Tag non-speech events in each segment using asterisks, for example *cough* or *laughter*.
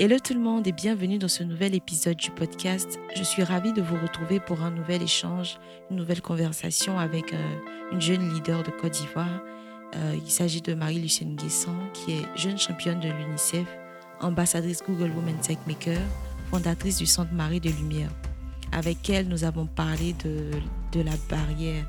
Hello tout le monde et bienvenue dans ce nouvel épisode du podcast. Je suis ravie de vous retrouver pour un nouvel échange, une nouvelle conversation avec euh, une jeune leader de Côte d'Ivoire. Euh, il s'agit de Marie-Lucienne Guesson, qui est jeune championne de l'UNICEF, ambassadrice Google Women Tech Maker, fondatrice du Centre Marie de Lumière. Avec elle, nous avons parlé de, de la barrière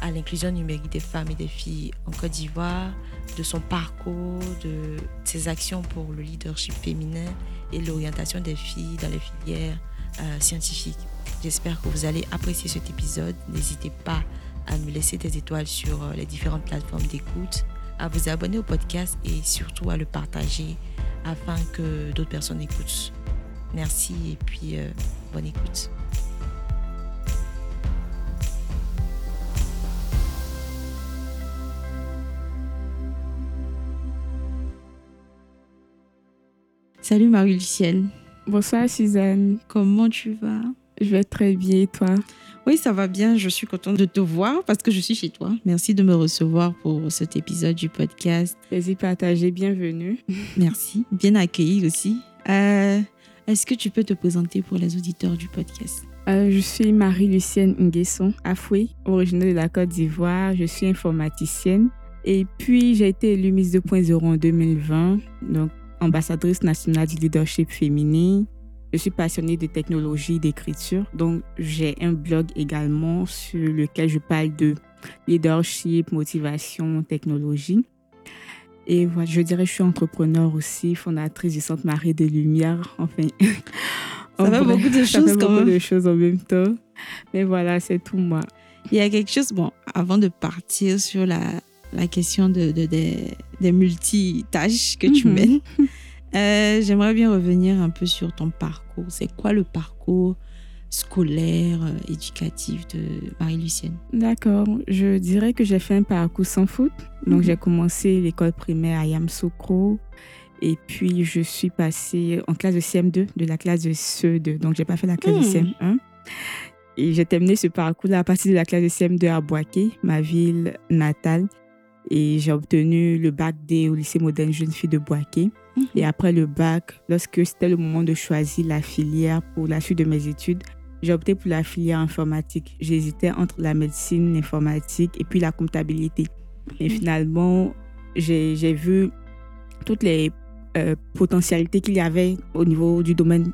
à l'inclusion numérique des femmes et des filles en Côte d'Ivoire, de son parcours, de ses actions pour le leadership féminin et l'orientation des filles dans les filières euh, scientifiques. J'espère que vous allez apprécier cet épisode. N'hésitez pas à nous laisser des étoiles sur euh, les différentes plateformes d'écoute, à vous abonner au podcast et surtout à le partager afin que d'autres personnes écoutent. Merci et puis euh, bonne écoute. Salut Marie-Lucienne. Bonsoir Suzanne. Comment tu vas? Je vais très bien et toi? Oui, ça va bien. Je suis contente de te voir parce que je suis chez toi. Merci de me recevoir pour cet épisode du podcast. Plaisir partagé, bienvenue. *laughs* Merci. Bien accueilli aussi. Euh, Est-ce que tu peux te présenter pour les auditeurs du podcast? Euh, je suis Marie-Lucienne Nguesson, Afoué, originaire de la Côte d'Ivoire. Je suis informaticienne. Et puis, j'ai été élue Miss 2.0 en 2020. Donc, ambassadrice nationale du leadership féminin. Je suis passionnée de technologie, d'écriture. Donc, j'ai un blog également sur lequel je parle de leadership, motivation, technologie. Et voilà, je dirais que je suis entrepreneur aussi, fondatrice du Centre Marie des Lumières. Enfin, ça fait beaucoup de ça choses fait quand beaucoup même. de choses en même temps. Mais voilà, c'est tout moi. Il y a quelque chose, bon, avant de partir sur la, la question de, de- des- des multitâches que tu Mhm. mènes, *laughs* euh, j'aimerais bien revenir un peu sur ton parcours. C'est quoi le parcours scolaire, euh, éducatif de Marie-Lucienne? D'accord. Je dirais que j'ai fait un parcours sans faute. Donc, Mhm. j'ai commencé l'école primaire à Yamsoukro. Et puis, je suis passée en classe de CM2, de la classe de CE2. Donc, j'ai pas fait la classe de Mhm. CM1. Et j'ai terminé ce parcours-là à partir de la classe de CM2 à Boaké, ma ville natale. Et j'ai obtenu le bac D au lycée moderne jeune fille de Boaké. Et après le bac, lorsque c'était le moment de choisir la filière pour la suite de mes études, j'ai opté pour la filière informatique. J'hésitais entre la médecine, l'informatique et puis la comptabilité. Et finalement, j'ai j'ai vu toutes les euh, potentialités qu'il y avait au niveau du domaine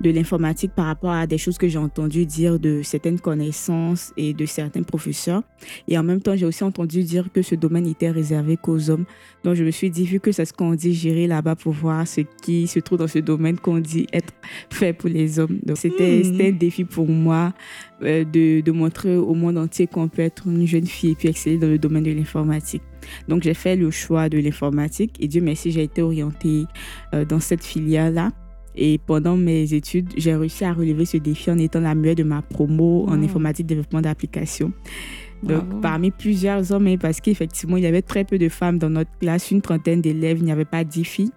de l'informatique par rapport à des choses que j'ai entendu dire de certaines connaissances et de certains professeurs. Et en même temps, j'ai aussi entendu dire que ce domaine était réservé qu'aux hommes. Donc, je me suis dit, vu que c'est ce qu'on dit, j'irai là-bas pour voir ce qui se trouve dans ce domaine qu'on dit être fait pour les hommes. Donc, c'était c'était un défi pour moi de, de montrer au monde entier qu'on peut être une jeune fille et puis exceller dans le domaine de l'informatique. Donc, j'ai fait le choix de l'informatique et Dieu merci, j'ai été orientée euh, dans cette filière-là. Et pendant mes études, j'ai réussi à relever ce défi en étant la meilleure de ma promo en informatique développement d'applications. Donc, parmi plusieurs hommes, hein, parce qu'effectivement, il y avait très peu de femmes dans notre classe, une trentaine d'élèves, il n'y avait pas dix filles.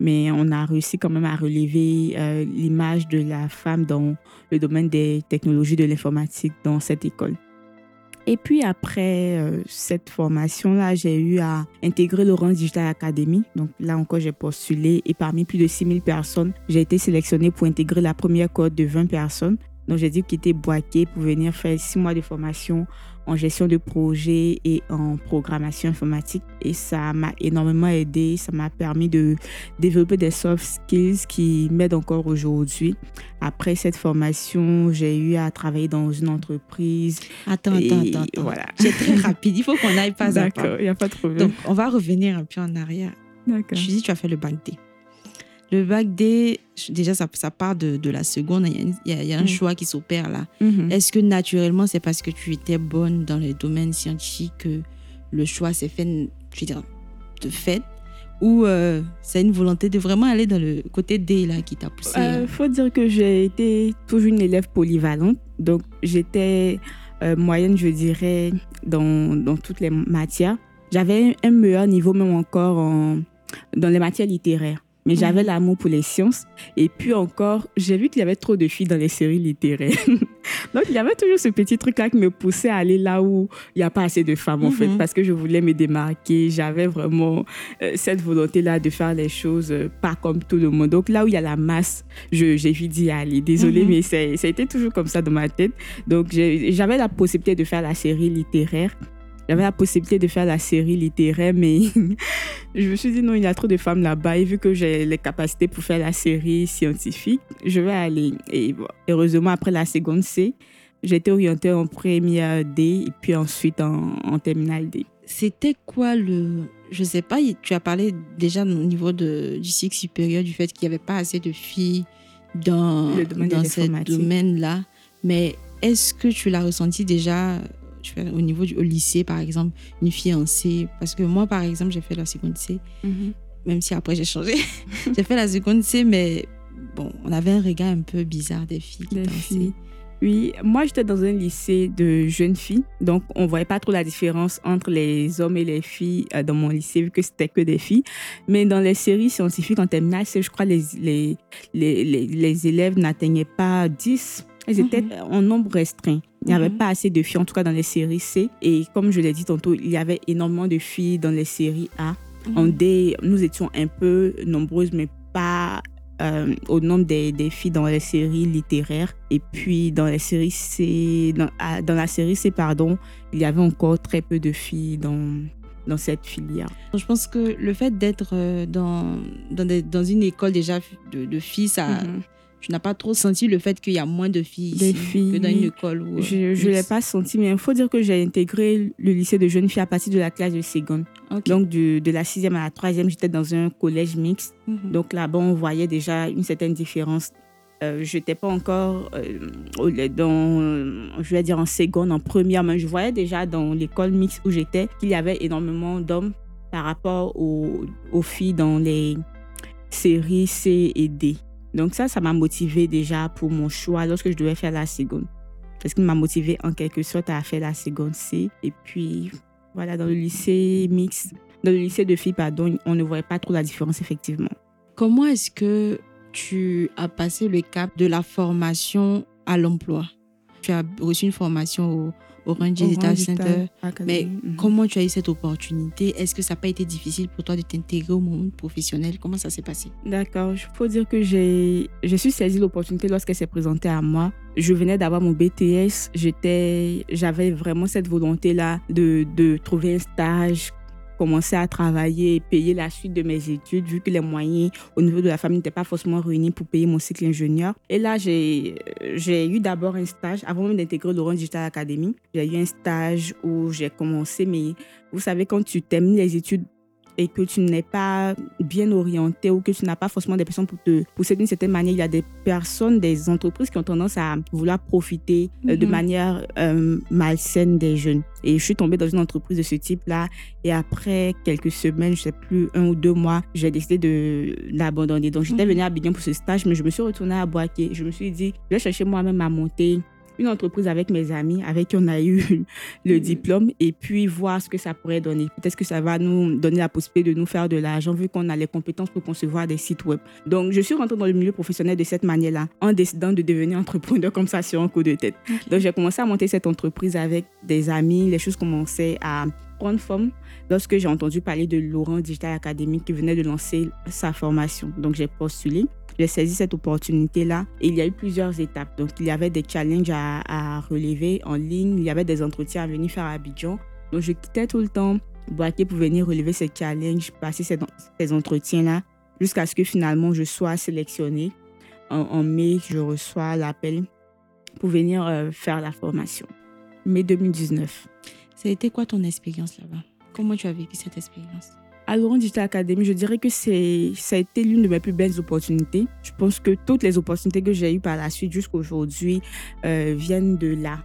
Mais on a réussi quand même à relever euh, l'image de la femme dans le domaine des technologies de l'informatique dans cette école. Et puis après euh, cette formation-là, j'ai eu à intégrer l'Orange Digital Academy. Donc là encore, j'ai postulé et parmi plus de 6000 personnes, j'ai été sélectionnée pour intégrer la première cohorte de 20 personnes. Donc j'ai dû quitter Boaké pour venir faire six mois de formation en gestion de projet et en programmation informatique. Et ça m'a énormément aidé. Ça m'a permis de développer des soft skills qui m'aident encore aujourd'hui. Après cette formation, j'ai eu à travailler dans une entreprise. Attends, Et attends, attends. attends. voilà. C'est très *laughs* rapide. Il faut qu'on aille pas à pas. D'accord, il n'y a pas de problème. Donc, on va revenir un peu en arrière. D'accord. Tu dis tu as fait le bac D. Le bac D, déjà, ça, ça part de, de la seconde. Il y a, il y un Mm. choix qui s'opère là. Mhm. Est-ce que naturellement, c'est parce que tu étais bonne dans les domaines scientifiques que le choix s'est fait, je veux dire, de fait? Ou euh, c'est une volonté de vraiment aller dans le côté D là qui t'a poussé Il euh, faut dire que j'ai été toujours une élève polyvalente. Donc, j'étais euh, moyenne, je dirais, dans, dans toutes les matières. J'avais un meilleur niveau, même encore en- dans les matières littéraires. Mais j'avais l'amour pour les sciences. Et puis encore, j'ai vu qu'il y avait trop de filles dans les séries littéraires. *laughs* Donc, il y avait toujours ce petit truc-là qui me poussait à aller là où il n'y a pas assez de femmes, en fait, parce que je voulais me démarquer. J'avais vraiment euh, cette volonté-là de faire les choses euh, pas comme tout le monde. Donc, là où il y a la masse, j'ai vu d'y aller. Désolée, mais ça a été toujours comme ça dans ma tête. Donc, j'avais la possibilité de faire la série littéraire. J'avais la possibilité de faire la série littéraire, mais *laughs* je me suis dit non, il y a trop de femmes là-bas. Et vu que j'ai les capacités pour faire la série scientifique, je vais aller. Et heureusement, après la seconde C, été orientée en première D et puis ensuite en, en terminale D. C'était quoi le. Je sais pas, tu as parlé déjà au niveau de, du cycle supérieur du fait qu'il n'y avait pas assez de filles dans, dans ce domaine-là. Mais est-ce que tu l'as ressenti déjà au niveau du lycée, par exemple, une C Parce que moi, par exemple, j'ai fait la seconde C, mhm. même si après j'ai changé. *laughs* j'ai fait la seconde C, mais bon, on avait un regard un peu bizarre des filles qui dansaient. Oui, moi j'étais dans un lycée de jeunes filles, donc on voyait pas trop la différence entre les hommes et les filles euh, dans mon lycée vu que c'était que des filles. Mais dans les séries scientifiques en terminale, je crois les les, les, les élèves n'atteignaient pas 10 elles étaient mhm. en nombre restreint. Il n'y avait mhm. pas assez de filles, en tout cas dans les séries C. Et comme je l'ai dit tantôt, il y avait énormément de filles dans les séries A. Mhm. D, nous étions un peu nombreuses, mais pas euh, au nombre des, des, filles dans les séries littéraires. Et puis dans les séries C, dans, dans, la série C, pardon, il y avait encore très peu de filles dans, dans cette filière. Je pense que le fait d'être euh, dans, dans, dans, une école déjà de, de filles, ça tu n'as pas trop senti le fait qu'il y a moins de filles, ici filles que dans une école où, Je ne l'ai pas senti, mais il faut dire que j'ai intégré le lycée de jeunes filles à partir de la classe de seconde. Donc, de, de, la sixième à la troisième, j'étais dans un collège mixte. Mhm. Donc, là-bas, on voyait déjà une certaine différence. Euh, je n'étais pas encore euh, dans, je vais dire en seconde, en première, mais je voyais déjà dans l'école mixte où j'étais qu'il y avait énormément d'hommes par rapport aux, aux filles dans les séries C et D. Donc ça, ça m'a motivé déjà pour mon choix lorsque je devais faire la seconde. Parce qu'il m'a motivé en quelque sorte à faire la seconde C. Et puis, voilà, dans le lycée mixte, dans le lycée de filles, pardon, on ne voyait pas trop la différence effectivement. Comment est-ce que tu as passé le cap de la formation à l'emploi? Tu as reçu une formation au, Orange Digital Center. Mais mhm. comment tu as eu cette opportunité? Est-ce que ça n'a pas été difficile pour toi de t'intégrer au monde professionnel? Comment ça s'est passé? D'accord. Il faut dire que j'ai, je suis saisi l'opportunité lorsqu'elle s'est présentée à moi. Je venais d'avoir mon BTS. J'étais, j'avais vraiment cette volonté-là de, de trouver un stage commencer à travailler et payer la suite de mes études, vu que les moyens au niveau de la famille n'étaient pas forcément réunis pour payer mon cycle ingénieur. Et là, j'ai eu d'abord un stage, avant même d'intégrer l'Orange Digital Academy, j'ai eu un stage où j'ai commencé, mais vous savez, quand tu termines les études et que tu n'es pas bien orienté ou que tu n'as pas forcément des personnes pour te pousser d'une certaine manière, il y a des personnes, des entreprises qui ont tendance à vouloir profiter euh, de mhm. manière euh, malsaine des jeunes. Et je suis tombée dans une entreprise de ce type-là. Et après quelques semaines, je sais plus, un ou deux mois, j'ai décidé de l'abandonner. Donc, j'étais mhm. venue à Abidjan pour ce stage, mais je me suis retournée à Boaké. Je me suis dit, je vais chercher moi-même à monter une entreprise avec mes amis, avec qui on a eu le diplôme, et puis voir ce que ça pourrait donner. Peut-être que ça va nous donner la possibilité de nous faire de l'argent, vu qu'on a les compétences pour concevoir des sites web. Donc, je suis rentrée dans le milieu professionnel de cette manière-là, en décidant de devenir entrepreneur comme ça sur un coup de tête. Donc, j'ai commencé à monter cette entreprise avec des amis, les choses commençaient à prendre forme lorsque j'ai entendu parler de Laurent Digital Academy qui venait de lancer sa formation. Donc, j'ai postulé j'ai saisi cette opportunité-là il y a eu plusieurs étapes. Donc, il y avait des challenges à, relever en ligne, il y avait des entretiens à venir faire à Abidjan. Donc, je quittais tout le temps Boaké pour venir relever ces challenges, passer ces, entretiens-là, jusqu'à ce que finalement je sois sélectionnée. En, mai, je reçois l'appel pour venir euh, faire la formation. Mai 2019. Ça a été quoi ton expérience là-bas? Comment tu as vécu cette expérience? À Laurent Digital Academy, je dirais que c'est, ça a été l'une de mes plus belles opportunités. Je pense que toutes les opportunités que j'ai eues par la suite jusqu'à aujourd'hui euh, viennent de là.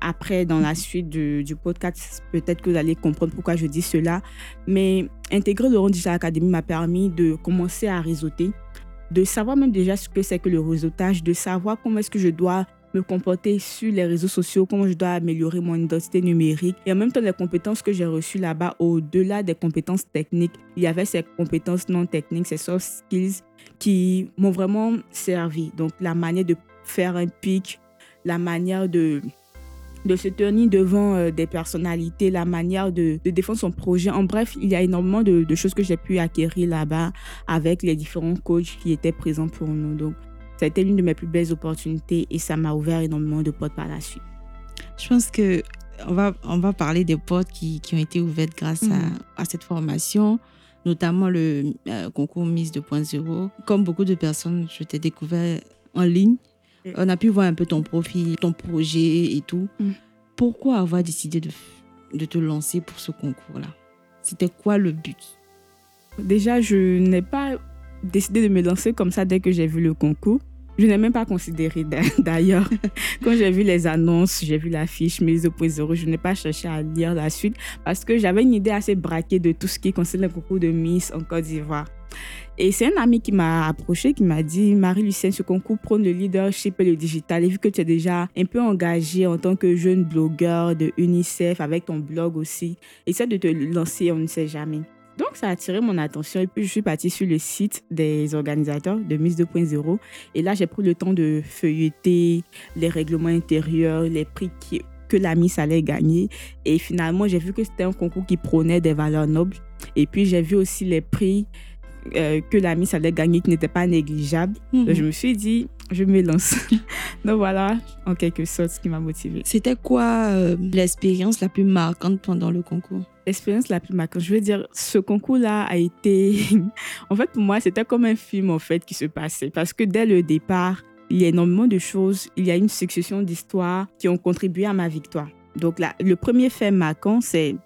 Après, dans la suite du, du podcast, peut-être que vous allez comprendre pourquoi je dis cela. Mais intégrer Laurent Digital Academy m'a permis de commencer à réseauter, de savoir même déjà ce que c'est que le réseautage, de savoir comment est-ce que je dois me comporter sur les réseaux sociaux, comment je dois améliorer mon identité numérique. Et en même temps, les compétences que j'ai reçues là-bas, au-delà des compétences techniques, il y avait ces compétences non techniques, ces soft skills qui m'ont vraiment servi. Donc, la manière de faire un pic, la manière de de se tenir devant euh, des personnalités, la manière de, défendre son projet. En bref, il y a énormément de, de choses que j'ai pu acquérir là-bas avec les différents coachs qui étaient présents pour nous. Donc, ça a été l'une de mes plus belles opportunités et ça m'a ouvert énormément de portes par la suite. Je pense que on va, on va parler des portes qui, qui ont été ouvertes grâce à, mm. à, cette formation, notamment le euh, concours Miss 2.0. Comme beaucoup de personnes, je t'ai découvert en ligne. On a pu voir un peu ton profil, ton projet et tout. Mm. Pourquoi avoir décidé de, de te lancer pour ce concours-là? C'était quoi le but? Déjà, je n'ai pas décidé de me lancer comme ça dès que j'ai vu le concours. Je n'ai même pas considéré *laughs* d'ailleurs. Quand j'ai vu les annonces, j'ai vu l'affiche Mise au zéro, je n'ai pas cherché à lire la suite parce que j'avais une idée assez braquée de tout ce qui concerne le concours de Miss en Côte d'Ivoire. Et c'est un ami qui m'a approché, qui m'a dit Marie-Lucienne, ce concours prône le leadership et le digital. Et vu que tu es déjà un peu engagée en tant que jeune blogueur de UNICEF avec ton blog aussi, essaie de te lancer, on ne sait jamais. Donc, ça a attiré mon attention et puis je suis partie sur le site des organisateurs de Miss 2.0 et là, j'ai pris le temps de feuilleter les règlements intérieurs, les prix que la Miss allait gagner et finalement, j'ai vu que c'était un concours qui prônait des valeurs nobles et puis j'ai vu aussi les prix euh, que la Miss allait gagner qui n'étaient pas négligeables. Mhm. je me suis dit, je me lance. *laughs* Donc voilà, en quelque sorte, ce qui m'a motivée. C'était quoi euh, l'expérience la plus marquante pendant le concours? L'expérience la plus marquante, je veux dire, ce concours-là a été... *laughs* en fait, pour moi, c'était comme un film, en fait, qui se passait. Parce que dès le départ, il y a énormément de choses, il y a une succession d'histoires qui ont contribué à ma victoire. Donc là, le premier fait marquant, c'est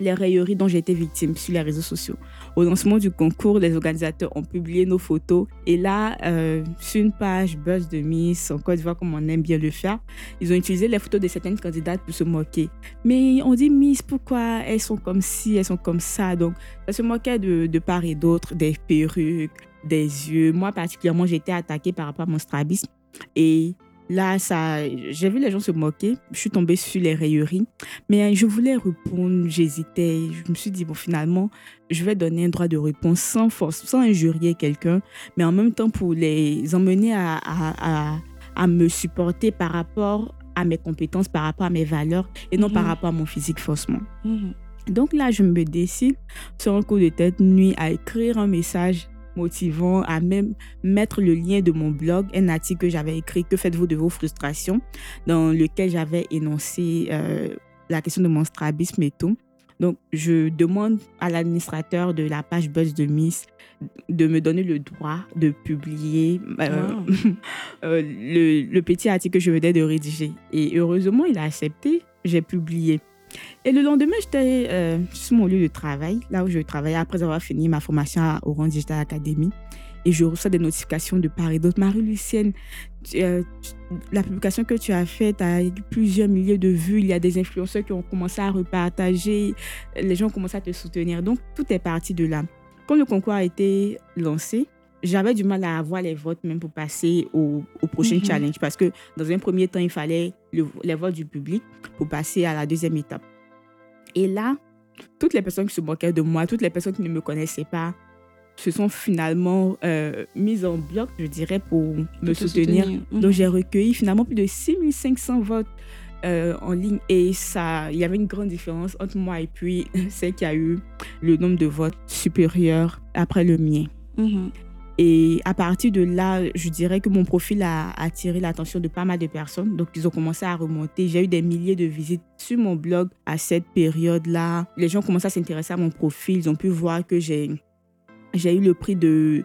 les railleries dont j'ai été victime sur les réseaux sociaux. Au lancement du concours, les organisateurs ont publié nos photos et là, euh, sur une page Buzz de Miss, en Côte d'Ivoire, comme on aime bien le faire, ils ont utilisé les photos de certaines candidates pour se moquer. Mais on dit Miss, pourquoi elles sont comme ci, elles sont comme ça? Donc, ça se moquait de, de part et d'autre, des perruques, des yeux. Moi, particulièrement, j'ai été attaquée par rapport à mon strabisme. Et Là, ça, j'ai vu les gens se moquer. Je suis tombée sur les railleries. Mais je voulais répondre, j'hésitais. Je me suis dit, bon, finalement, je vais donner un droit de réponse sans force, sans injurier quelqu'un, mais en même temps pour les emmener à, à, à, me supporter par rapport à mes compétences, par rapport à mes valeurs et non par mhm. rapport à mon physique faussement. Mhm. Donc là, je me décide sur un coup de tête nuit à écrire un message motivant à même mettre le lien de mon blog, un article que j'avais écrit, Que faites-vous de vos frustrations, dans lequel j'avais énoncé euh, la question de mon strabisme et tout. Donc, je demande à l'administrateur de la page Buzz de Miss de me donner le droit de publier euh, *laughs* euh, le, le, petit article que je venais de rédiger. Et heureusement, il a accepté. J'ai publié. Et le lendemain, j'étais euh, sur mon lieu de travail, là où je travaillais après avoir fini ma formation à Orange Digital Academy. Et je reçois des notifications de part et d'autre. Marie-Lucienne, euh, la publication que tu as faite a eu plusieurs milliers de vues. Il y a des influenceurs qui ont commencé à repartager. Les gens ont commencé à te soutenir. Donc, tout est parti de là. Quand le concours a été lancé, j'avais du mal à avoir les votes même pour passer au, prochain mhm. challenge parce que dans un premier temps, il fallait les votes du public pour passer à la deuxième étape. Et là, toutes les personnes qui se moquaient de moi, toutes les personnes qui ne me connaissaient pas, se sont finalement euh, mises en bloc, je dirais, pour me soutenir. Mhm. Donc, j'ai recueilli finalement plus de 6500 votes euh, en ligne. Et ça, il y avait une grande différence entre moi et puis *laughs* celle qui a eu le nombre de votes supérieur après le mien. Mhm. Et à partir de là, je dirais que mon profil a attiré l'attention de pas mal de personnes. Donc, ils ont commencé à remonter. J'ai eu des milliers de visites sur mon blog à cette période-là. Les gens commencé à s'intéresser à mon profil. Ils ont pu voir que j'ai eu le prix de,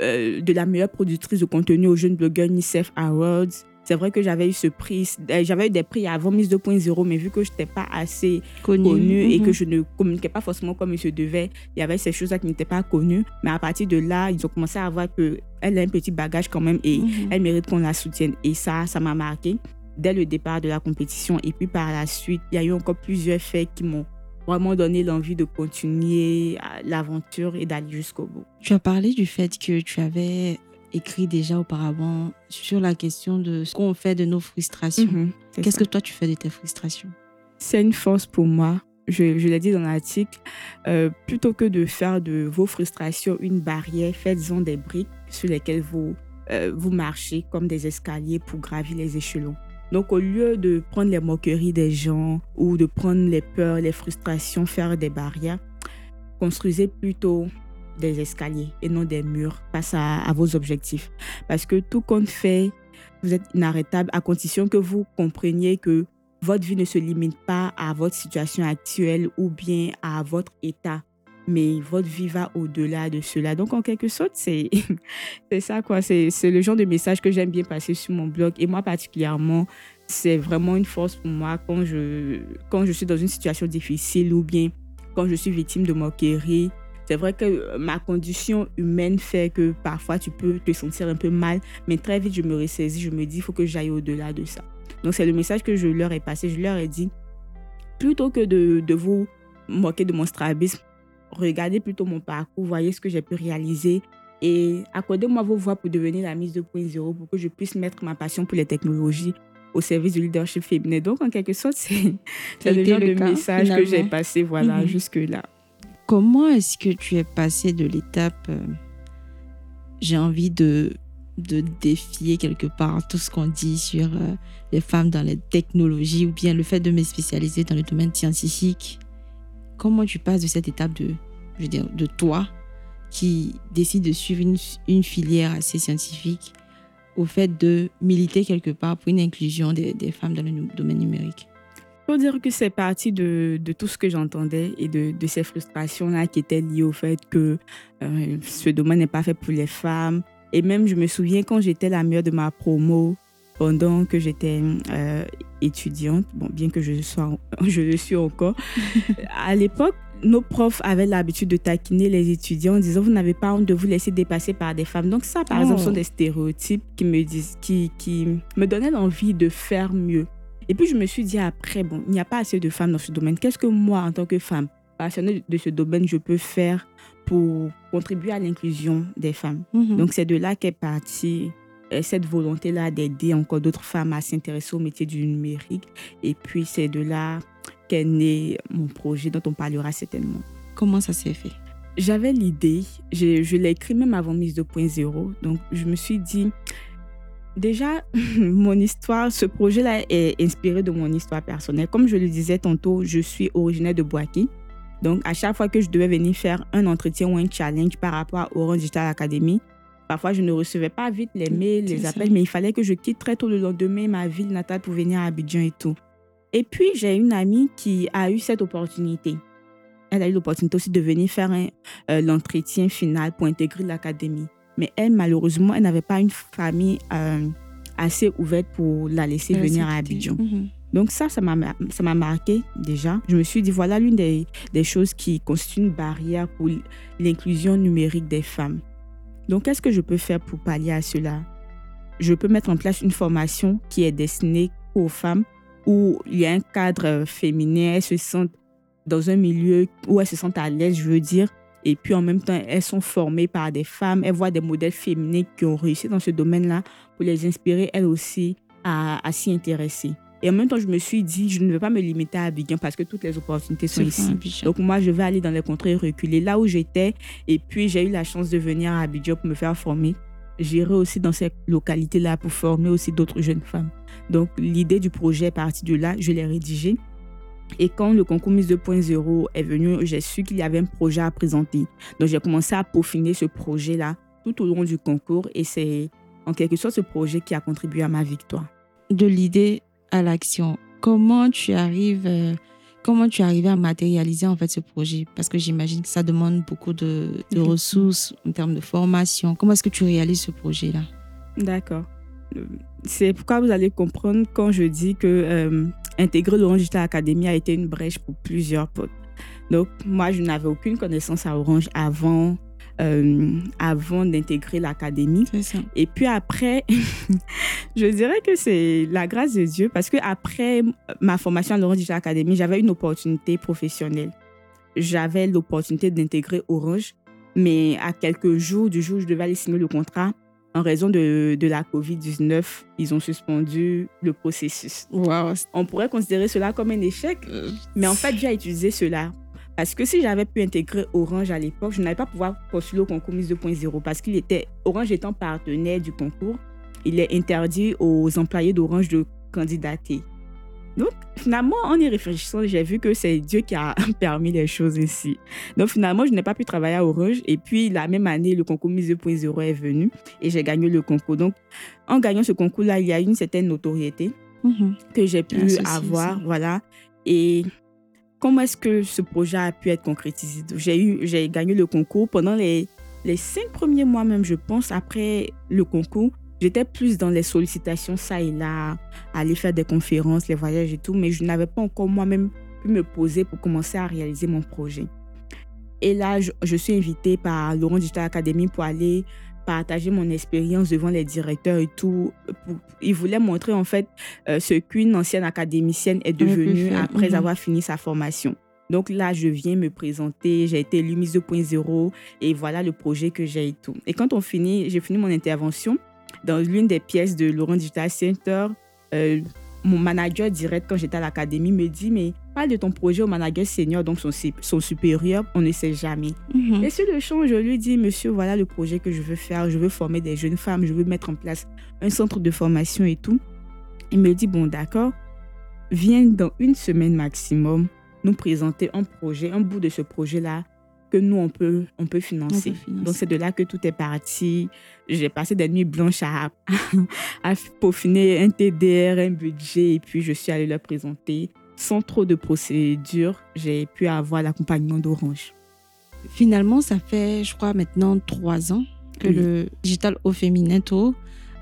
euh, de la meilleure productrice de contenu aux jeunes blogueurs UNICEF Awards. C'est vrai que j'avais eu ce prix, euh, j'avais eu des prix avant Miss 2.0, mais vu que je n'étais pas assez connue et que mhm. je ne communiquais pas forcément comme je devais, il y avait ces choses-là qui n'étaient pas connues. Mais à partir de là, ils ont commencé à voir qu'elle a un petit bagage quand même et mhm. elle mérite qu'on la soutienne. Et ça, ça m'a marqué dès le départ de la compétition. Et puis par la suite, il y a eu encore plusieurs faits qui m'ont vraiment donné l'envie de continuer l'aventure et d'aller jusqu'au bout. Tu as parlé du fait que tu avais écrit déjà auparavant sur la question de ce qu'on fait de nos frustrations. Mhm, Qu'est-ce que toi tu fais de tes frustrations? C'est une force pour moi. Je, je l'ai dit dans l'article, euh, plutôt que de faire de vos frustrations une barrière, faites-en des briques sur lesquelles vous, euh, vous marchez comme des escaliers pour gravir les échelons. Donc, au lieu de prendre les moqueries des gens ou de prendre les peurs, les frustrations, faire des barrières, construisez plutôt des escaliers et non des murs face à, vos objectifs. Parce que tout compte fait, vous êtes inarrêtable à condition que vous compreniez que votre vie ne se limite pas à votre situation actuelle ou bien à votre état, mais votre vie va au-delà de cela. Donc, en quelque sorte, c'est *laughs* ça, quoi. C'est c'est le genre de message que j'aime bien passer sur mon blog. Et moi, particulièrement, c'est vraiment une force pour moi quand je, quand je suis dans une situation difficile ou bien quand je suis victime de moquerie. C'est vrai que ma condition humaine fait que parfois tu peux te sentir un peu mal, mais très vite je me ressaisis, je me dis il faut que j'aille au-delà de ça. Donc c'est le message que je leur ai passé. Je leur ai dit, plutôt que de, de vous moquer de mon strabisme, regardez plutôt mon parcours, voyez ce que j'ai pu réaliser et accordez-moi vos voix pour devenir la mise 2.0 pour que je puisse mettre ma passion pour les technologies au service du leadership féminin. Donc en quelque sorte, *laughs* c'est le genre de cas, message que j'ai passé voilà, Mhm. jusque-là. Comment est-ce que tu es passé de l'étape euh, j'ai envie de, de défier quelque part tout ce qu'on dit sur euh, les femmes dans les technologies ou bien le fait de me spécialiser dans le domaine scientifique? Comment tu passes de cette étape de, je veux dire, de toi qui décide de suivre une, une filière assez scientifique au fait de militer quelque part pour une inclusion des, des femmes dans le domaine numérique? Dire que c'est parti de, de tout ce que j'entendais et de, de ces frustrations-là qui étaient liées au fait que euh, ce domaine n'est pas fait pour les femmes. Et même, je me souviens quand j'étais la meilleure de ma promo, pendant que j'étais euh, étudiante, bon, bien que je, sois, *laughs* je le suis encore, *laughs* à l'époque, nos profs avaient l'habitude de taquiner les étudiants en disant vous n'avez pas honte de vous laisser dépasser par des femmes. Donc ça, par Oh. exemple, sont des stéréotypes qui me disent, qui, qui me donnaient l'envie de faire mieux. Et puis je me suis dit après, bon, il n'y a pas assez de femmes dans ce domaine. Qu'est-ce que moi, en tant que femme passionnée de ce domaine, je peux faire pour contribuer à l'inclusion des femmes? Donc c'est de là qu'est partie euh, cette volonté-là d'aider encore d'autres femmes à s'intéresser au métier du numérique. Et puis c'est de là qu'est né mon projet dont on parlera certainement. comment ça s'est fait? J'avais l'idée, je, je l'ai écrit même avant Mise 2.0, donc je me suis dit, déjà, *laughs* mon histoire, ce projet-là est inspiré de mon histoire personnelle. Comme je le disais tantôt, je suis originaire de Boaké. Donc, à chaque fois que je devais venir faire un entretien ou un challenge par rapport à Orange Digital Academy, parfois je ne recevais pas vite les mails, C'est les appels, mais il fallait que je quitte très tôt le lendemain ma ville natale pour venir à Abidjan et tout. Et puis, j'ai une amie qui a eu cette opportunité. Elle a eu l'opportunité aussi de venir faire euh, l'entretien final pour intégrer l'académie. Mais elle, malheureusement, elle n'avait pas une famille euh, assez ouverte pour la laisser venir à Abidjan. Mhm. Donc ça, ça m'a marqué déjà. Je me suis dit, voilà l'une des, des choses qui constitue une barrière pour l'inclusion numérique des femmes. Donc, qu'est-ce que je peux faire pour pallier à cela? Je peux mettre en place une formation qui est destinée aux femmes où il y a un cadre euh, féminin, elles se sentent dans un milieu où elles se sentent à l'aise, je veux dire. Et puis en même temps, elles sont formées par des femmes, elles voient des modèles féminins qui ont réussi dans ce domaine-là pour les inspirer elles aussi à, à s'y intéresser. Et en même temps, je me suis dit, je ne vais pas me limiter à Abidjan parce que toutes les opportunités sont ici. Donc moi, je vais aller dans les contrées reculées, là où j'étais. Et puis, j'ai eu la chance de venir à Abidjan pour me faire former. J'irai aussi dans cette localité-là pour former aussi d'autres jeunes femmes. Donc, l'idée du projet est partie de là. Je l'ai rédigé. Et quand le concours Miss 2.0 est venu, j'ai su qu'il y avait un projet à présenter. Donc, j'ai commencé à peaufiner ce projet-là tout au long du concours. Et c'est en quelque sorte ce projet qui a contribué à ma victoire. de l'idée à l'action. Comment tu arrives, euh, comment tu arrives à matérialiser en fait ce projet? Parce que j'imagine que ça demande beaucoup de, ressources en termes de formation. Comment est-ce que tu réalises ce projet-là? D'accord. Euh, C'est pourquoi vous allez comprendre quand je dis que euh, intégrer l'Orange Digital Academy a été une brèche pour plusieurs potes. Donc, moi, je n'avais aucune connaissance à Orange avant, euh, avant d'intégrer l'académie. Et puis après, *laughs* je dirais que c'est la grâce de Dieu parce que après ma formation à l'Orange Digital Academy, j'avais une opportunité professionnelle. J'avais l'opportunité d'intégrer Orange, mais à quelques jours du jour où je devais aller signer le contrat, en raison de, de la COVID-19, ils ont suspendu le processus. Wow. On pourrait considérer cela comme un échec, Euh, mais en fait, j'ai utilisé cela. Parce que si j'avais pu intégrer Orange à l'époque, je n'allais pas pouvoir postuler au concours Miss 2.0 parce qu'il était, Orange étant partenaire du concours, il est interdit aux employés d'Orange de candidater. Donc, finalement, en y réfléchissant, j'ai vu que c'est Dieu qui a *laughs* permis les choses ici. Donc, finalement, je n'ai pas pu travailler à Orange. Et puis, la même année, le concours Miss 2.0 est venu et j'ai gagné le concours. Donc, en gagnant ce concours-là, il y a une certaine notoriété mhm. que j'ai pu avoir, voilà. Et comment est-ce que ce projet a pu être concrétisé? J'ai eu, j'ai gagné le concours pendant les les cinq premiers mois même, je pense, après le concours. J'étais plus dans les sollicitations ça et là, aller faire des conférences, les voyages et tout, mais je n'avais pas encore moi-même pu me poser pour commencer à réaliser mon projet. Et là, je, je suis invitée par Laurent Digital Academy pour aller partager mon expérience devant les directeurs et tout. Ils voulaient montrer en fait euh, ce qu'une ancienne académicienne est devenue après mhm. avoir fini sa formation. Donc là, je viens me présenter, j'ai été élue Miss 2.0 et voilà le projet que j'ai et tout. Et quand on finit, j'ai fini mon intervention dans l'une des pièces de Laurent Digital Center, euh, mon manager direct quand j'étais à l'académie me dit mais parle de ton projet au manager senior donc son, sup- son supérieur, on ne sait jamais. Mhm. Et sur le champ, je lui dis, monsieur, voilà le projet que je veux faire. Je veux former des jeunes femmes. Je veux mettre en place un centre de formation et tout. Il me dit, bon, d'accord, viens dans une semaine maximum nous présenter un projet, un bout de ce projet-là que nous, on peut, on peut financer. On peut financer. Donc, c'est de là que tout est parti. J'ai passé des nuits blanches à, *laughs* à peaufiner un TDR, un budget, et puis je suis allée leur présenter. Sans trop de procédures, j'ai pu avoir l'accompagnement d'Orange. Finalement, ça fait, je crois, maintenant trois ans que Oui. le Digital au Féminin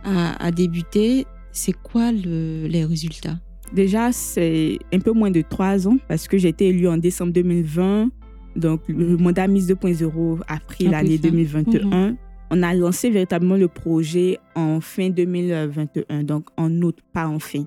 a, a débuté. C'est quoi le- les résultats? Déjà, c'est un peu moins de trois ans parce que j'ai été élue en décembre 2020. Donc, le mandat Miss 2.0 a pris l'année pris fin. 2021. On a lancé véritablement le projet en fin 2021, donc en août, pas en fin.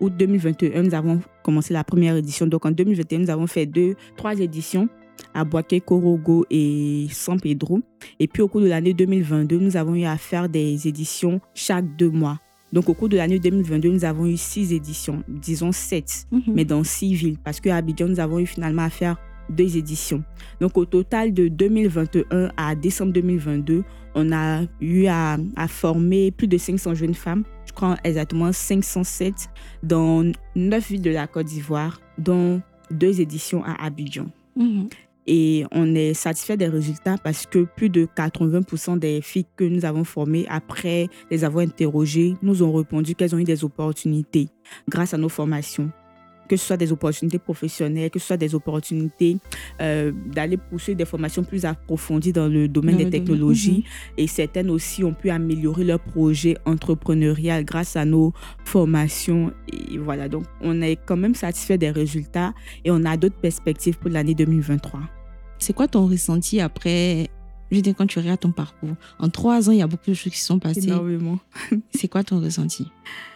Août 2021, nous avons commencé la première édition. Donc, en 2021, nous avons fait deux, trois éditions à Boaké, Corogo et San Pedro. Et puis, au cours de l'année 2022, nous avons eu à faire des éditions chaque deux mois. Donc, au cours de l'année 2022, nous avons eu six éditions, disons sept, Mhm. mais dans six villes, parce qu'à Abidjan, nous avons eu finalement à faire deux éditions. Donc, au total de 2021 à décembre 2022, on a eu à, à former plus de 500 jeunes femmes, je crois exactement 507, dans neuf villes de la Côte d'Ivoire, dont deux éditions à Abidjan. Mhm. Et on est satisfait des résultats parce que plus de 80% des filles que nous avons formées, après les avoir interrogées, nous ont répondu qu'elles ont eu des opportunités grâce à nos formations. Que ce soit des opportunités professionnelles, que ce soit des opportunités euh, d'aller poursuivre des formations plus approfondies dans le domaine Dans des le domaine, technologies. Et certaines aussi ont pu améliorer leur projet entrepreneurial grâce à nos formations. Et voilà, donc on est quand même satisfait des résultats et on a d'autres perspectives pour l'année 2023. C'est quoi ton ressenti après Je dire, quand tu regardes ton parcours, en trois ans, il y a beaucoup de choses qui sont passées. Énormément. C'est quoi ton ressenti? *laughs*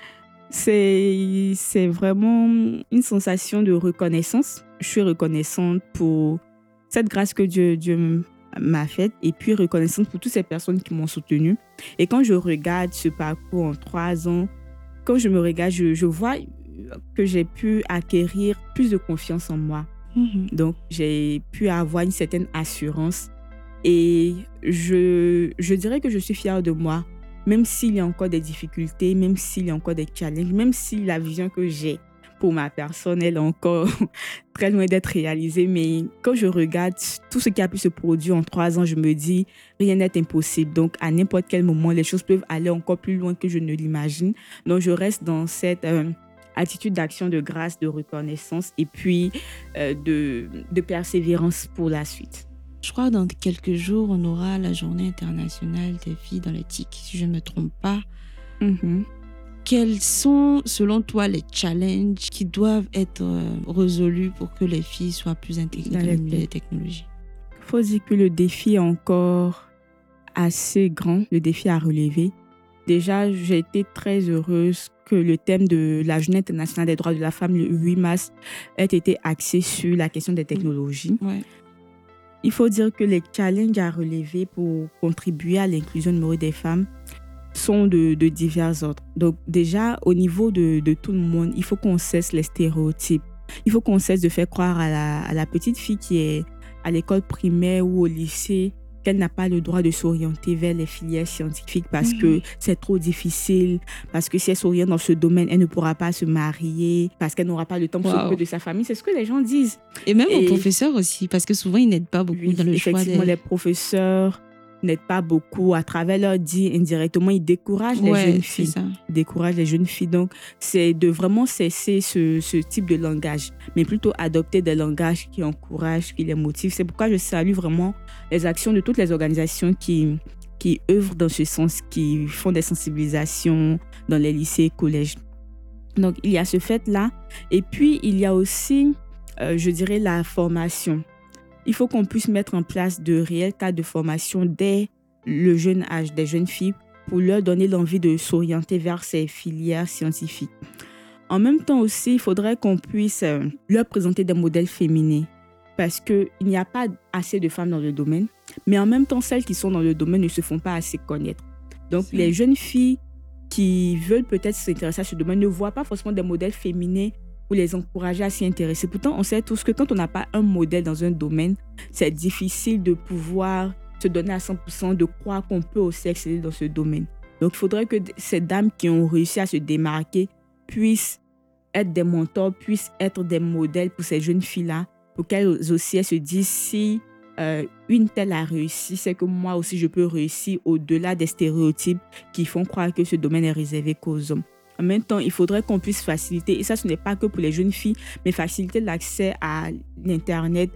C'est c'est vraiment une sensation de reconnaissance. Je suis reconnaissante pour cette grâce que Dieu, Dieu m'a faite et puis reconnaissante pour toutes ces personnes qui m'ont soutenue. Et quand je regarde ce parcours en trois ans, quand je me regarde, je, je vois que j'ai pu acquérir plus de confiance en moi. Mhm. Donc, j'ai pu avoir une certaine assurance. Et je, je dirais que je suis fière de moi, même s'il y a encore des difficultés, même s'il y a encore des challenges, même si la vision que j'ai pour ma personne, est encore *laughs* très loin d'être réalisée. Mais quand je regarde tout ce qui a pu se produire en trois ans, je me dis, rien n'est impossible. Donc, à n'importe quel moment, les choses peuvent aller encore plus loin que je ne l'imagine. Donc, je reste dans cette... euh, attitude d'action, de grâce, de reconnaissance et puis euh, de persévérance pour la suite. Je crois que dans quelques jours, on aura la journée internationale des filles dans l'éthique, si je ne me trompe pas. Mhm. Quels sont, selon toi, les challenges qui doivent être euh, résolus pour que les filles soient plus intégrées Dans dans, les technologies? Il faut dire que le défi est encore assez grand, le défi à relever. Déjà, j'ai été très heureuse que le thème de la Journée internationale des droits de la femme, le 8 mars, ait été axé sur la question des technologies. Ouais. Il faut dire que les challenges à relever pour contribuer à l'inclusion numérique des femmes, sont de, divers ordres. Donc déjà, au niveau de, de tout le monde, il faut qu'on cesse les stéréotypes. Il faut qu'on cesse de faire croire à la, à la petite fille qui est à l'école primaire ou au lycée qu'elle n'a pas le droit de s'orienter vers les filières scientifiques parce que Mhm. c'est trop difficile, parce que si elle s'oriente dans ce domaine, elle ne pourra pas se marier, parce qu'elle n'aura pas le temps pour Wow. s'occuper de sa famille. C'est ce que les gens disent. Et même aux professeurs aussi, parce que souvent, ils n'aident pas beaucoup Oui, dans le choix effectivement, les professeurs n'aident pas beaucoup. À travers leur dit indirectement, ils découragent les jeunes filles. ça. décourage les jeunes filles. Donc, c'est de vraiment cesser ce, ce type de langage, mais plutôt adopter des langages qui encouragent, qui les motivent. C'est pourquoi je salue vraiment les actions de toutes les organisations qui, qui œuvrent dans ce sens, qui font des sensibilisations dans les lycées et collèges. Donc, il y a ce fait-là. Et puis, il y a aussi, euh, je dirais, la formation. Il faut qu'on puisse mettre en place de réels cas de formation dès le jeune âge des jeunes filles pour leur donner l'envie de s'orienter vers ces filières scientifiques. En même temps aussi, il faudrait qu'on puisse euh, leur présenter des modèles féminins parce qu'il n'y a pas assez de femmes dans le domaine, mais en même temps, celles qui sont dans le domaine ne se font pas assez connaître. Donc, les jeunes filles qui veulent peut-être s'intéresser à ce domaine ne voient pas forcément des modèles féminins pour les encourager à s'y intéresser. Pourtant, on sait tous que quand on n'a pas un modèle dans un domaine, c'est difficile de pouvoir se donner à 100%, de croire qu'on peut aussi exceller dans ce domaine. Donc, il faudrait que ces dames qui ont réussi à se démarquer puissent être des mentors, puissent être des modèles pour ces jeunes filles-là, pour qu'elles aussi elles se disent si euh, une telle a réussi, c'est que moi aussi je peux réussir au-delà des stéréotypes qui font croire que ce domaine est réservé qu'aux hommes. En même temps, il faudrait qu'on puisse faciliter, et ça ce n'est pas que pour les jeunes filles, mais faciliter l'accès à l'Internet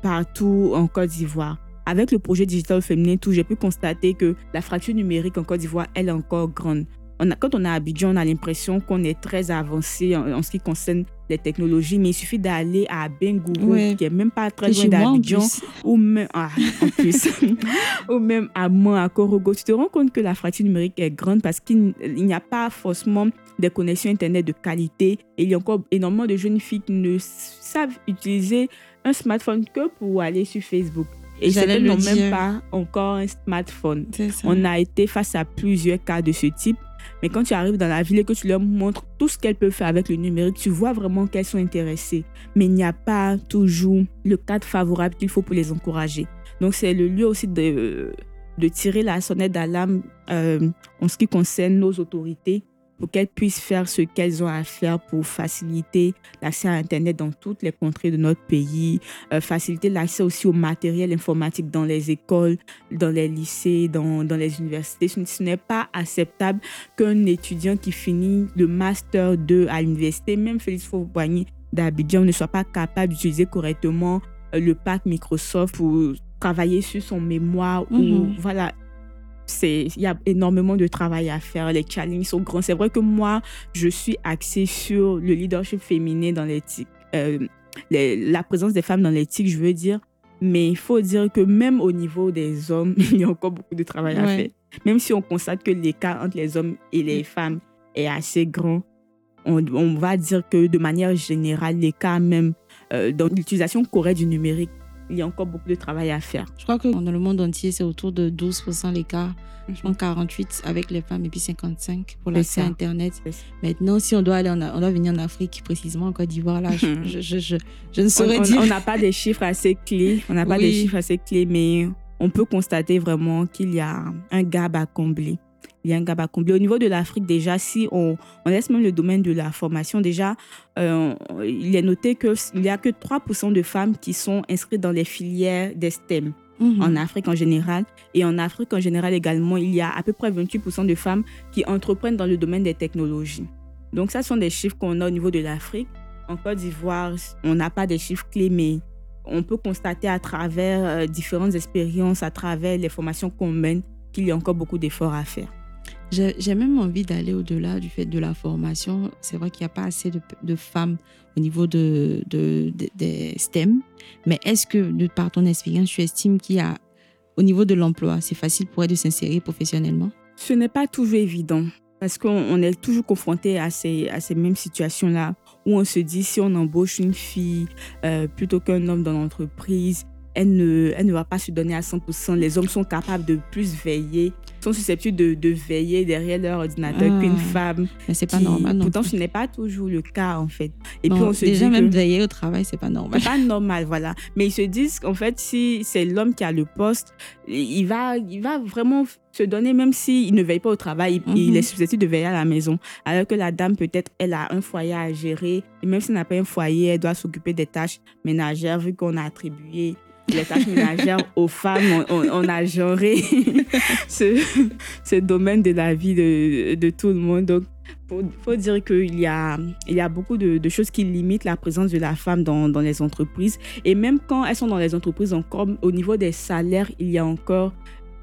partout en Côte d'Ivoire. Avec le projet digital féminin, j'ai pu constater que la fracture numérique en Côte d'Ivoire, est encore grande. On a, quand on est à Abidjan, on a l'impression qu'on est très avancé en, en ce qui concerne les technologies, mais il suffit d'aller à Bengourou, Ouais. qui est même pas très loin moi, d'Abidjan, ou même, ah, en plus, *laughs* ou même à Mans, à Korogo, tu te rends compte que la fracture numérique est grande parce qu'il n'y a pas forcément des connexions Internet de qualité et il y a encore énormément de jeunes filles qui ne savent utiliser un smartphone que pour aller sur Facebook. Et certaines n'ont même pas encore un smartphone. On a été face à plusieurs cas de ce type. Mais quand tu arrives dans la ville et que tu leur montres tout ce qu'elles peuvent faire avec le numérique, tu vois vraiment qu'elles sont intéressées. Mais il n'y a pas toujours le cadre favorable qu'il faut pour les encourager. Donc c'est le lieu aussi de, tirer la sonnette d'alarme euh, en ce qui concerne nos autorités pour qu'elles puissent faire ce qu'elles ont à faire pour faciliter l'accès à Internet dans toutes les contrées de notre pays, euh, faciliter l'accès aussi au matériel informatique dans les écoles, dans les lycées, dans, dans les universités. Ce, ce n'est pas acceptable qu'un étudiant qui finit le master 2 à l'université, même Félix Fauboigny d'Abidjan, ne soit pas capable d'utiliser correctement euh, le pack Microsoft pour travailler sur son mémoire ou Mhm. voilà. C'est, il y a énormément de travail à faire. Les challenges sont grands. C'est vrai que moi, je suis axée sur le leadership féminin dans l'éthique, euh, les- la présence des femmes dans l'éthique, je veux dire. Mais il faut dire que même au niveau des hommes, *laughs* il y a encore beaucoup de travail à Ouais. faire. Même si on constate que l'écart entre les hommes et les femmes est assez grand, on, on va dire que de manière générale, l'écart même euh, dans l'utilisation correcte du numérique, il y a encore beaucoup de travail à faire. Je crois que dans le monde entier, c'est autour de 12% l'écart. Je pense 48 avec les femmes et puis 55 pour l'accès à. Internet. Maintenant, si on doit aller en, on doit venir en Afrique, précisément en Côte d'Ivoire, là, je, je, je, je, je ne saurais on dire. on n'a pas des chiffres assez clés, on n'a pas Oui. des chiffres assez clés, mais on peut constater vraiment qu'il y a un gap à combler. Il y a un gap à combler. Au niveau de l'Afrique, déjà, si on, on laisse même le domaine de la formation, déjà, euh, il est noté qu'il n'y a que 3% de femmes qui sont inscrites dans les filières des STEM Mhm. en Afrique en général. Et en Afrique en général également, il y a à peu près 28% de femmes qui entreprennent dans le domaine des technologies. Donc ça ce sont des chiffres qu'on a au niveau de l'Afrique. En Côte d'Ivoire, on n'a pas des chiffres clés, mais on peut constater à travers euh, différentes expériences, à travers les formations qu'on mène, qu'il y a encore beaucoup d'efforts à faire. J'ai même envie d'aller au-delà du fait de la formation. C'est vrai qu'il n'y a pas assez de, femmes au niveau de, de, de- des STEM. Mais est-ce que, de par ton expérience, tu estimes qu'il y a, au niveau de l'emploi, c'est facile pour elles de s'insérer professionnellement? Ce n'est pas toujours évident parce qu'on on est toujours confronté à ces, à ces mêmes situations-là où on se dit si on embauche une fille euh, plutôt qu'un homme dans l'entreprise, elle ne, elle ne va pas se donner à 100%. Les hommes sont capables de plus veiller sont susceptibles de, de veiller derrière leur ordinateur Ah. qu'une femme. Mais c'est pas qui- normal. non Pourtant, ce n'est pas toujours le cas, en fait. Et Non, puis, on se déjà, dit même que... veiller au travail, c'est pas normal. Pas normal, voilà. Mais ils se disent qu'en fait, si c'est l'homme qui a le poste, il va, il va vraiment se donner, même s'il ne veille pas au travail, il- il Mhm. est susceptible de veiller à la maison. Alors que la dame, peut-être, elle a un foyer à gérer. Et même si elle n'a pas un foyer, elle doit s'occuper des tâches ménagères, vu qu'on a attribué les tâches ménagères aux femmes, on, a genré *laughs* ce, domaine de la vie de, tout le monde. Donc, faut, faut dire qu'il y a, il y a beaucoup de, de choses qui limitent la présence de la femme dans, dans les entreprises. Et même quand elles sont dans les entreprises, encore au niveau des salaires, il y a encore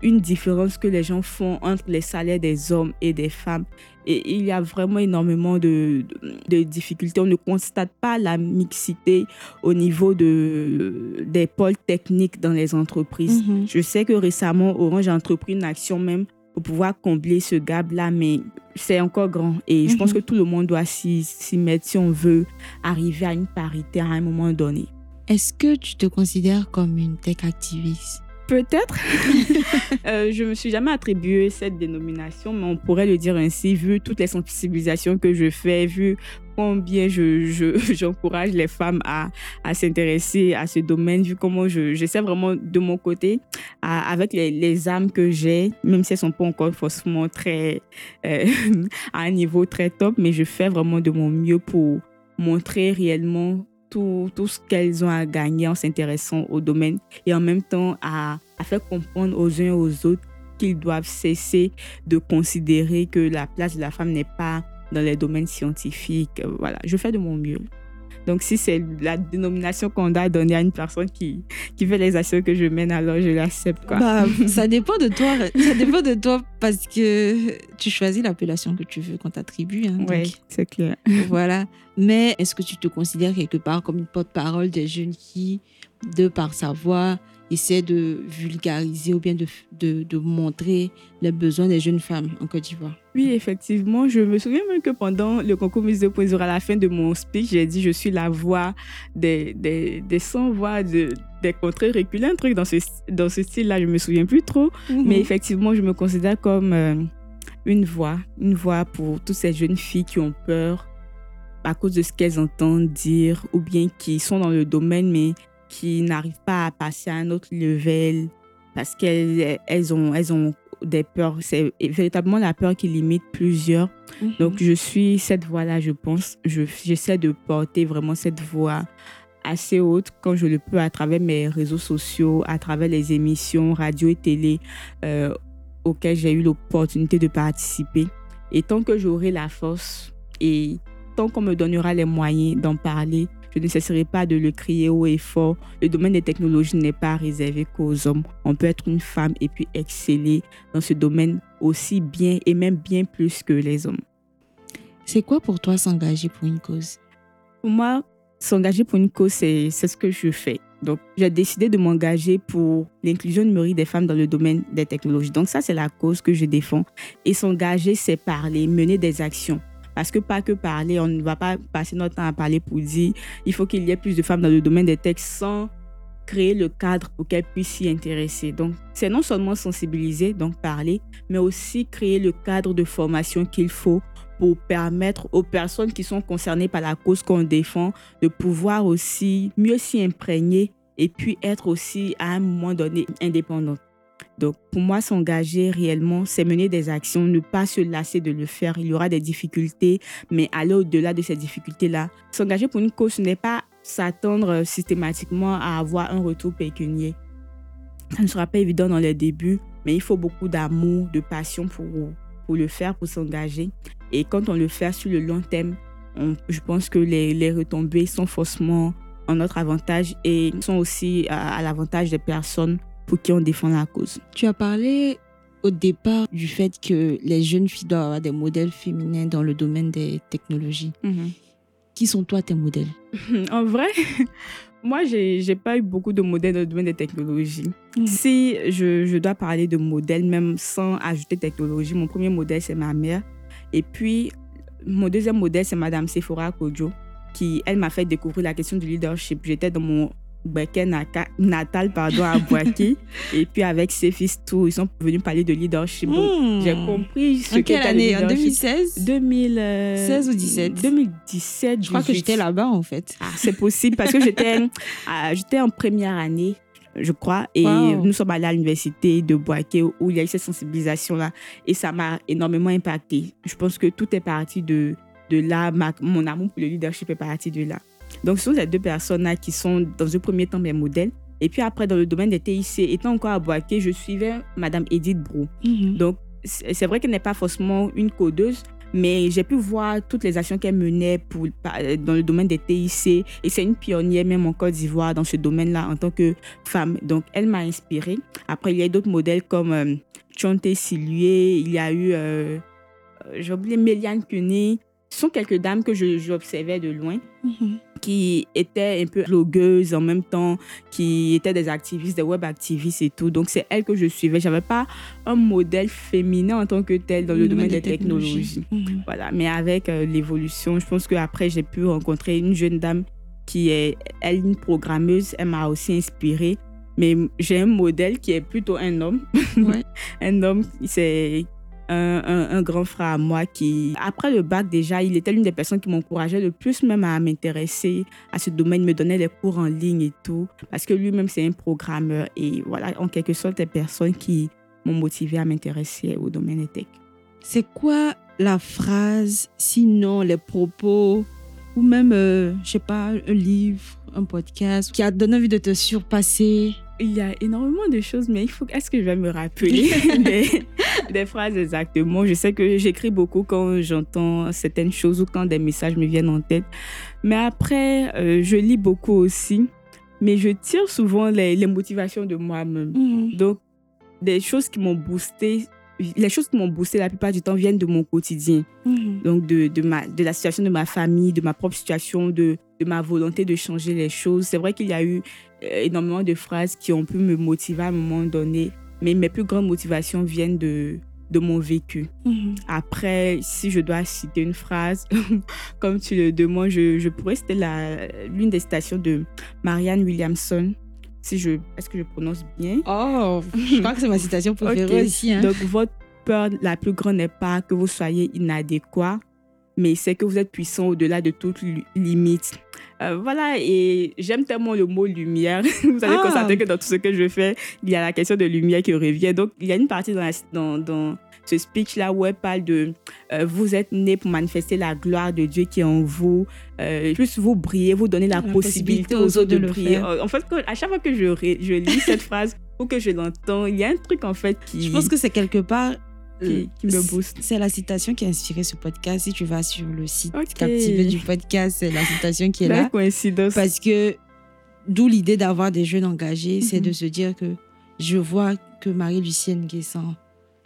une différence que les gens font entre les salaires des hommes et des femmes. Et il y a vraiment énormément de, de, de difficultés. On ne constate pas la mixité au niveau de, des pôles techniques dans les entreprises. Mhm. Je sais que récemment, Orange a entrepris une action même pour pouvoir combler ce gap-là, mais c'est encore grand. Et je pense Mhm. que tout le monde doit s'y mettre si on veut arriver à une parité à un moment donné. Est-ce que tu te considères comme une tech activiste? Peut-être. *laughs* euh, je me suis jamais attribué cette dénomination, mais on pourrait le dire ainsi, vu toutes les sensibilisations que je fais, vu combien je, je- *laughs* j'encourage les femmes à, à s'intéresser à ce domaine, vu comment je, j'essaie vraiment de mon côté, avec les, les âmes que j'ai, même si elles sont pas encore forcément très, euh, *laughs* à un niveau très top, mais je fais vraiment de mon mieux pour montrer réellement tout, tout ce qu'elles ont à gagner en s'intéressant au domaine et en même temps à, à faire comprendre aux uns et aux autres qu'ils doivent cesser de considérer que la place de la femme n'est pas dans les domaines scientifiques. Voilà, je fais de mon mieux. Donc, si c'est la dénomination qu'on a donnée à une personne qui, qui fait les actions que je mène, alors je l'accepte. Quoi. Bah, *laughs* ça dépend de toi. Ça dépend de toi parce que tu choisis l'appellation que tu veux qu'on t'attribue. hein, oui, c'est clair. *laughs* voilà. Mais est-ce que tu te considères quelque part comme une porte-parole des jeunes qui, de par sa voix, essaie de vulgariser ou bien de, de, de montrer les besoins des jeunes femmes en Côte d'Ivoire Oui, effectivement. Je me souviens même que pendant le concours Miss 2.0, à la fin de mon speech, j'ai dit je suis la voix des, des, des sans-voix de, des contrées reculées, un truc dans ce, dans ce style-là. Je me souviens plus trop. Mais effectivement, je me considère comme euh, une voix, une voix pour toutes ces jeunes filles qui ont peur à cause de ce qu'elles entendent dire ou bien qui sont dans le domaine mais qui n'arrivent pas à passer à un autre level parce qu'elles elles ont, elles ont des peurs. C'est véritablement la peur qui limite plusieurs. Mhm. Donc, je suis cette voix-là, je pense. Je- J'essaie de porter vraiment cette voix assez haute quand je le peux à travers mes réseaux sociaux, à travers les émissions radio et télé euh, auxquelles j'ai eu l'opportunité de participer. Et tant que j'aurai la force et tant qu'on me donnera les moyens d'en parler, je ne cesserai pas de le crier haut et fort. Le domaine des technologies n'est pas réservé qu'aux hommes. On peut être une femme et puis exceller dans ce domaine aussi bien et même bien plus que les hommes. C'est quoi pour toi s'engager pour une cause? Pour moi, s'engager pour une cause, c'est c'est ce que je fais. Donc, j'ai décidé de m'engager pour l'inclusion numérique des femmes dans le domaine des technologies. Donc, ça, c'est la cause que je défends. Et s'engager, c'est parler, mener des actions. Parce que pas que parler, on ne va pas passer notre temps à parler pour dire il faut qu'il y ait plus de femmes dans le domaine des techs sans créer le cadre pour qu'elles puissent s'y intéresser. Donc, c'est non seulement sensibiliser, donc parler, mais aussi créer le cadre de formation qu'il faut pour permettre aux personnes qui sont concernées par la cause qu'on défend de pouvoir aussi mieux s'y imprégner et puis être aussi à un moment donné indépendante. Donc, pour moi, s'engager réellement, c'est mener des actions, ne pas se lasser de le faire. Il y aura des difficultés, mais aller au-delà de ces difficultés-là. S'engager pour une cause, ce n'est pas s'attendre systématiquement à avoir un retour pécunier. Ça ne sera pas évident dans les débuts, mais il faut beaucoup d'amour, de passion pour, pour le faire, pour s'engager. Et quand on le fait sur le long terme, je pense que les, les retombées sont forcément en notre avantage et sont aussi à l'avantage des personnes pour qui on défend la cause. Tu as parlé au départ du fait que les jeunes filles doivent avoir des modèles féminins dans le domaine des technologies. Qui sont toi tes modèles *laughs* En vrai, *laughs* moi, j'ai n'ai pas eu beaucoup de modèles dans le domaine des technologies. Mhm. Si je, je dois parler de modèles, même sans ajouter technologie, mon premier modèle, c'est ma mère. Et puis, mon deuxième modèle, c'est Madame Sephora Kodjo, qui, elle, m'a fait découvrir la question du leadership. J'étais dans mon Natal pardon, à Boaké. *laughs* et puis avec ses fils, tout, ils sont venus parler de leadership. Hmm. J'ai compris ce En quelle année? En 2016 2016 ou 17 2017. Je crois que j'étais là-bas en fait. Ah, c'est possible parce que j'étais *laughs* j'étais en première année je crois. Et Wow. nous sommes allés à l'université de Boaké où il y a eu cette sensibilisation-là. Et ça m'a énormément impacté. Je pense que tout est parti de, de là. Ma- mon amour pour le leadership est parti de là. Donc, ce sont les deux personnes-là qui sont, dans un premier temps, mes modèles. Et puis après, dans le domaine des TIC, étant encore à Boaké, je suivais Madame Edith Brou. Mhm. Donc, c'est vrai qu'elle n'est pas forcément une codeuse, mais j'ai pu voir toutes les actions qu'elle menait pour, par- dans le domaine des TIC. Et c'est une pionnière même en Côte d'Ivoire dans ce domaine-là en tant que femme. Donc, elle m'a inspirée. Après, il y a d'autres modèles comme euh, Chonte Silué, il y a eu, euh, euh, j'ai oublié, Méliane Cuny. Ce sont quelques dames que j'observais de loin Mhm. qui étaient un peu blogueuses en même temps, qui étaient des activistes, des web activistes et tout. Donc, c'est elles que je suivais. J'avais pas un modèle féminin en tant que tel dans le, domaine des technologies. Mhm. Voilà. Mais avec euh, l'évolution, je pense qu'après, j'ai pu rencontrer une jeune dame qui est, elle, une programmeuse. Elle m'a aussi inspirée. Mais j'ai un modèle qui est plutôt un homme. Ouais. *laughs* un homme, c'est un, un- un grand frère à moi qui, après le bac déjà, il était l'une des personnes qui m'encourageait le plus même à m'intéresser à ce domaine, me donnait des cours en ligne et tout, parce que lui-même c'est un programmeur et voilà, en quelque sorte, des personnes qui m'ont motivé à m'intéresser au domaine des tech. C'est quoi la phrase, sinon les propos, ou même, euh, je sais pas, un livre, un podcast, qui a donné envie de te surpasser? Il y a énormément de choses, mais il faut. Est-ce que je vais me rappeler? *laughs* Des, des phrases exactement Je sais que j'écris beaucoup quand j'entends certaines choses ou quand des messages me viennent en tête. Mais après, euh, je lis beaucoup aussi. Mais je tire souvent les, les motivations de moi-même. Mhm. Donc, des choses qui m'ont boosté. Les choses qui m'ont boosté la plupart du temps viennent de mon quotidien Mhm. donc de, de, ma, de la situation de ma famille, de ma propre situation, de, de ma volonté de changer les choses. C'est vrai qu'il y a eu euh, énormément de phrases qui ont pu me motiver à un moment donné, mais mes plus grandes motivations viennent de, de mon vécu. Mhm. Après, si je dois citer une phrase, *laughs* comme tu le demandes, je, je pourrais citer l'une des citations de Marianne Williamson. Si je, est-ce que je prononce bien? Oh, je crois que c'est ma citation *laughs* préférée Ok. aussi. hein. Donc, votre peur la plus grande n'est pas que vous soyez inadéquat, mais c'est que vous êtes puissant au-delà de toute li- limite. Euh, voilà, et j'aime tellement le mot lumière. *laughs* vous allez Ah. constater que dans tout ce que je fais, il y a la question de lumière qui revient. Donc, il y a une partie dans, la- dans, dans ce speech-là où elle parle de euh, vous êtes né pour manifester la gloire de Dieu qui est en vous, euh, plus vous briller, vous donner la, La possibilité possibilité aux autres de, le briller. faire. Euh, En fait, à chaque fois que je, je lis cette *laughs* phrase ou que je l'entends, il y a un truc en fait qui, Je pense que c'est quelque part. Euh, qui, qui me booste. C'est la citation qui a inspiré ce podcast. Si tu vas sur le site Ok. Captivé du podcast, c'est la citation qui est La là. coïncidence. Parce que d'où l'idée d'avoir des jeunes engagés, c'est Mhm. de se dire que je vois que Marie-Lucienne Guessant,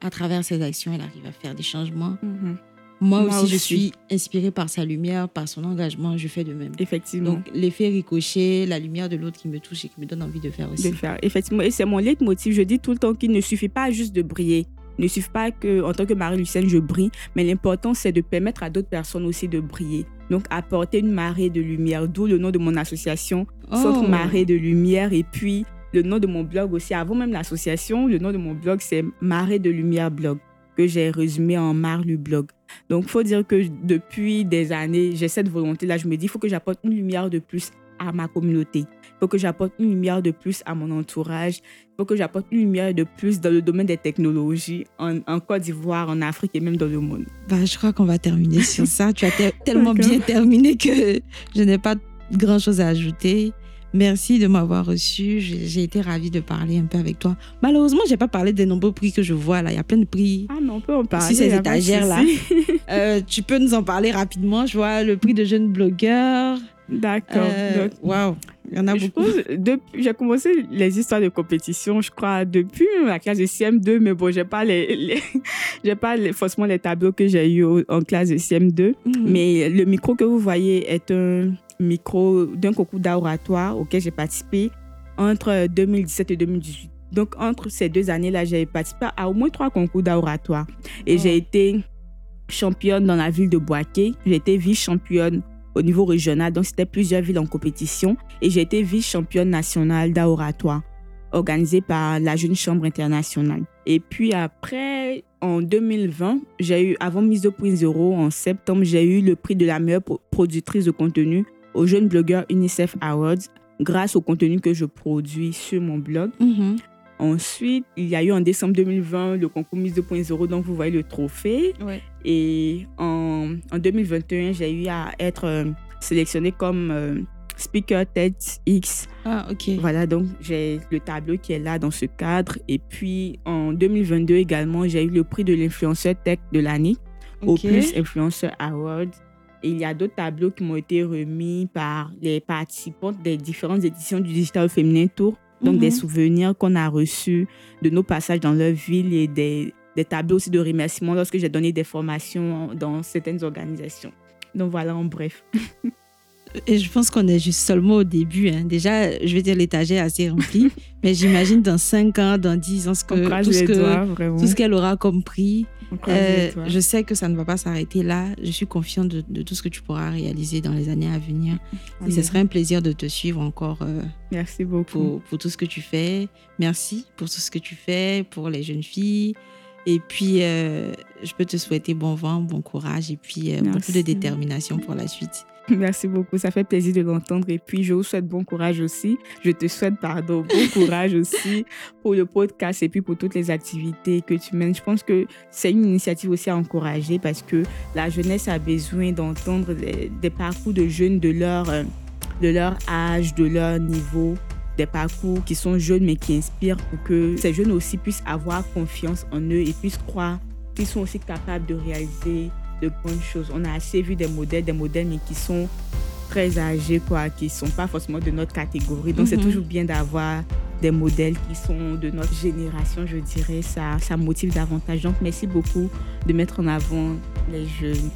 à travers ses actions, elle arrive à faire des changements. Mhm. Moi, Moi aussi, je aussi. suis inspirée par sa lumière, par son engagement, je fais de même. Effectivement. Donc, l'effet ricochet, la lumière de l'autre qui me touche et qui me donne envie de faire de aussi. le faire. Effectivement. Et c'est mon leitmotiv. Je dis tout le temps qu'il ne suffit pas juste de briller. Ne suffit pas que, en tant que Marie-Lucienne, je brille, mais l'important, c'est de permettre à d'autres personnes aussi de briller. Donc, apporter une marée de lumière, d'où le nom de mon association, Centre Oh. Marée de Lumière. Et puis, le nom de mon blog aussi. Avant même l'association, le nom de mon blog, c'est Marée de Lumière Blog, que j'ai résumé en Marlu Blog. Donc, il faut dire que depuis des années, j'ai cette volonté-là. Je me dis, il faut que j'apporte une lumière de plus à ma communauté. Faut que j'apporte une lumière de plus à mon entourage. Il faut que j'apporte une lumière de plus dans le domaine des technologies en, en Côte d'Ivoire, en Afrique et même dans le monde. Bah, je crois qu'on va terminer sur ça. Tu as te- *laughs* tellement bien terminé que je n'ai pas grand-chose à ajouter. Merci de m'avoir reçu. J'ai été ravie de parler un peu avec toi. Malheureusement, j'ai pas parlé des nombreux prix que je vois là. Il y a plein de prix. Ah non, on peut en parler. Si ces étagères-là. souci. Euh, tu peux nous en parler rapidement. Je vois le prix de jeune blogueur. D'accord. Euh, Waouh, il y en a je beaucoup. j'ai commencé les histoires de compétition, je crois, depuis la classe de CM2, mais bon, j'ai pas les, les- *laughs* j'ai pas les- forcément les tableaux que j'ai eu en classe de CM2. Mhm. Mais le micro que vous voyez est un micro d'un concours d'oratoire auquel j'ai participé entre 2017 et 2018. Donc, entre ces deux années-là, j'ai participé à au moins trois concours d'oratoire. Et Oh. j'ai été championne dans la ville de Boaké. J'ai été vice-championne au niveau régional. Donc, c'était plusieurs villes en compétition. Et j'ai été vice-championne nationale d'oratoire, organisée par la Jeune Chambre internationale. Et puis après, en 2020, j'ai eu, avant Mise 2.0, en septembre, j'ai eu le prix de la meilleure productrice de contenu au Jeune Blogueur UNICEF Awards grâce au contenu que je produis sur mon blog. Mhm. Ensuite, il y a eu en décembre 2020 le concours Mise 2.0, donc vous voyez le trophée. Ouais. Et en, en 2021, j'ai eu à être euh, sélectionnée comme euh, speaker TEDx. Ah, ok. Voilà, donc j'ai le tableau qui est là dans ce cadre. Et puis en 2022 également, j'ai eu le prix de l'influenceur tech de l'année au. Plus Influencer Awards. Et il y a d'autres tableaux qui m'ont été remis par les participantes des différentes éditions du Digital Féminin Tour. Donc Mhm. des souvenirs qu'on a reçus de nos passages dans leur ville et des, des tableaux aussi de remerciements lorsque j'ai donné des formations dans certaines organisations. Donc voilà en bref. *laughs* Et je pense qu'on est juste seulement au début. hein. Déjà, je vais dire, l'étagère est assez remplie. *laughs* mais j'imagine dans 5 ans, dans 10 ans, ce que, tout ce les que- doigts, vraiment. tout ce qu'elle aura croise Euh, je sais que ça ne va pas s'arrêter là. Je suis confiante de, de tout ce que tu pourras réaliser dans les années à venir. Et ce serait un plaisir de te suivre encore euh, Merci beaucoup. pour, pour tout ce que tu fais. Merci pour tout ce que tu fais pour les jeunes filles. Et puis, euh, je peux te souhaiter bon vent, bon courage et puis euh, beaucoup de détermination pour la suite. Merci beaucoup, ça fait plaisir de l'entendre. Et puis, je vous souhaite bon courage aussi. Je te souhaite, pardon, bon *laughs* courage aussi pour le podcast et puis pour toutes les activités que tu mènes. Je pense que c'est une initiative aussi à encourager parce que la jeunesse a besoin d'entendre des, des parcours de jeunes de leur, euh, de leur âge, de leur niveau, des parcours qui sont jeunes mais qui inspirent pour que ces jeunes aussi puissent avoir confiance en eux et puissent croire qu'ils sont aussi capables de réaliser de bonnes choses. On a assez vu des modèles, des modèles mais qui sont très âgés, quoi, qui sont pas forcément de notre catégorie. Donc c'est Mhm. toujours bien d'avoir des modèles qui sont de notre génération, je dirais. Ça, ça motive davantage. Donc merci beaucoup de mettre en avant les jeunes.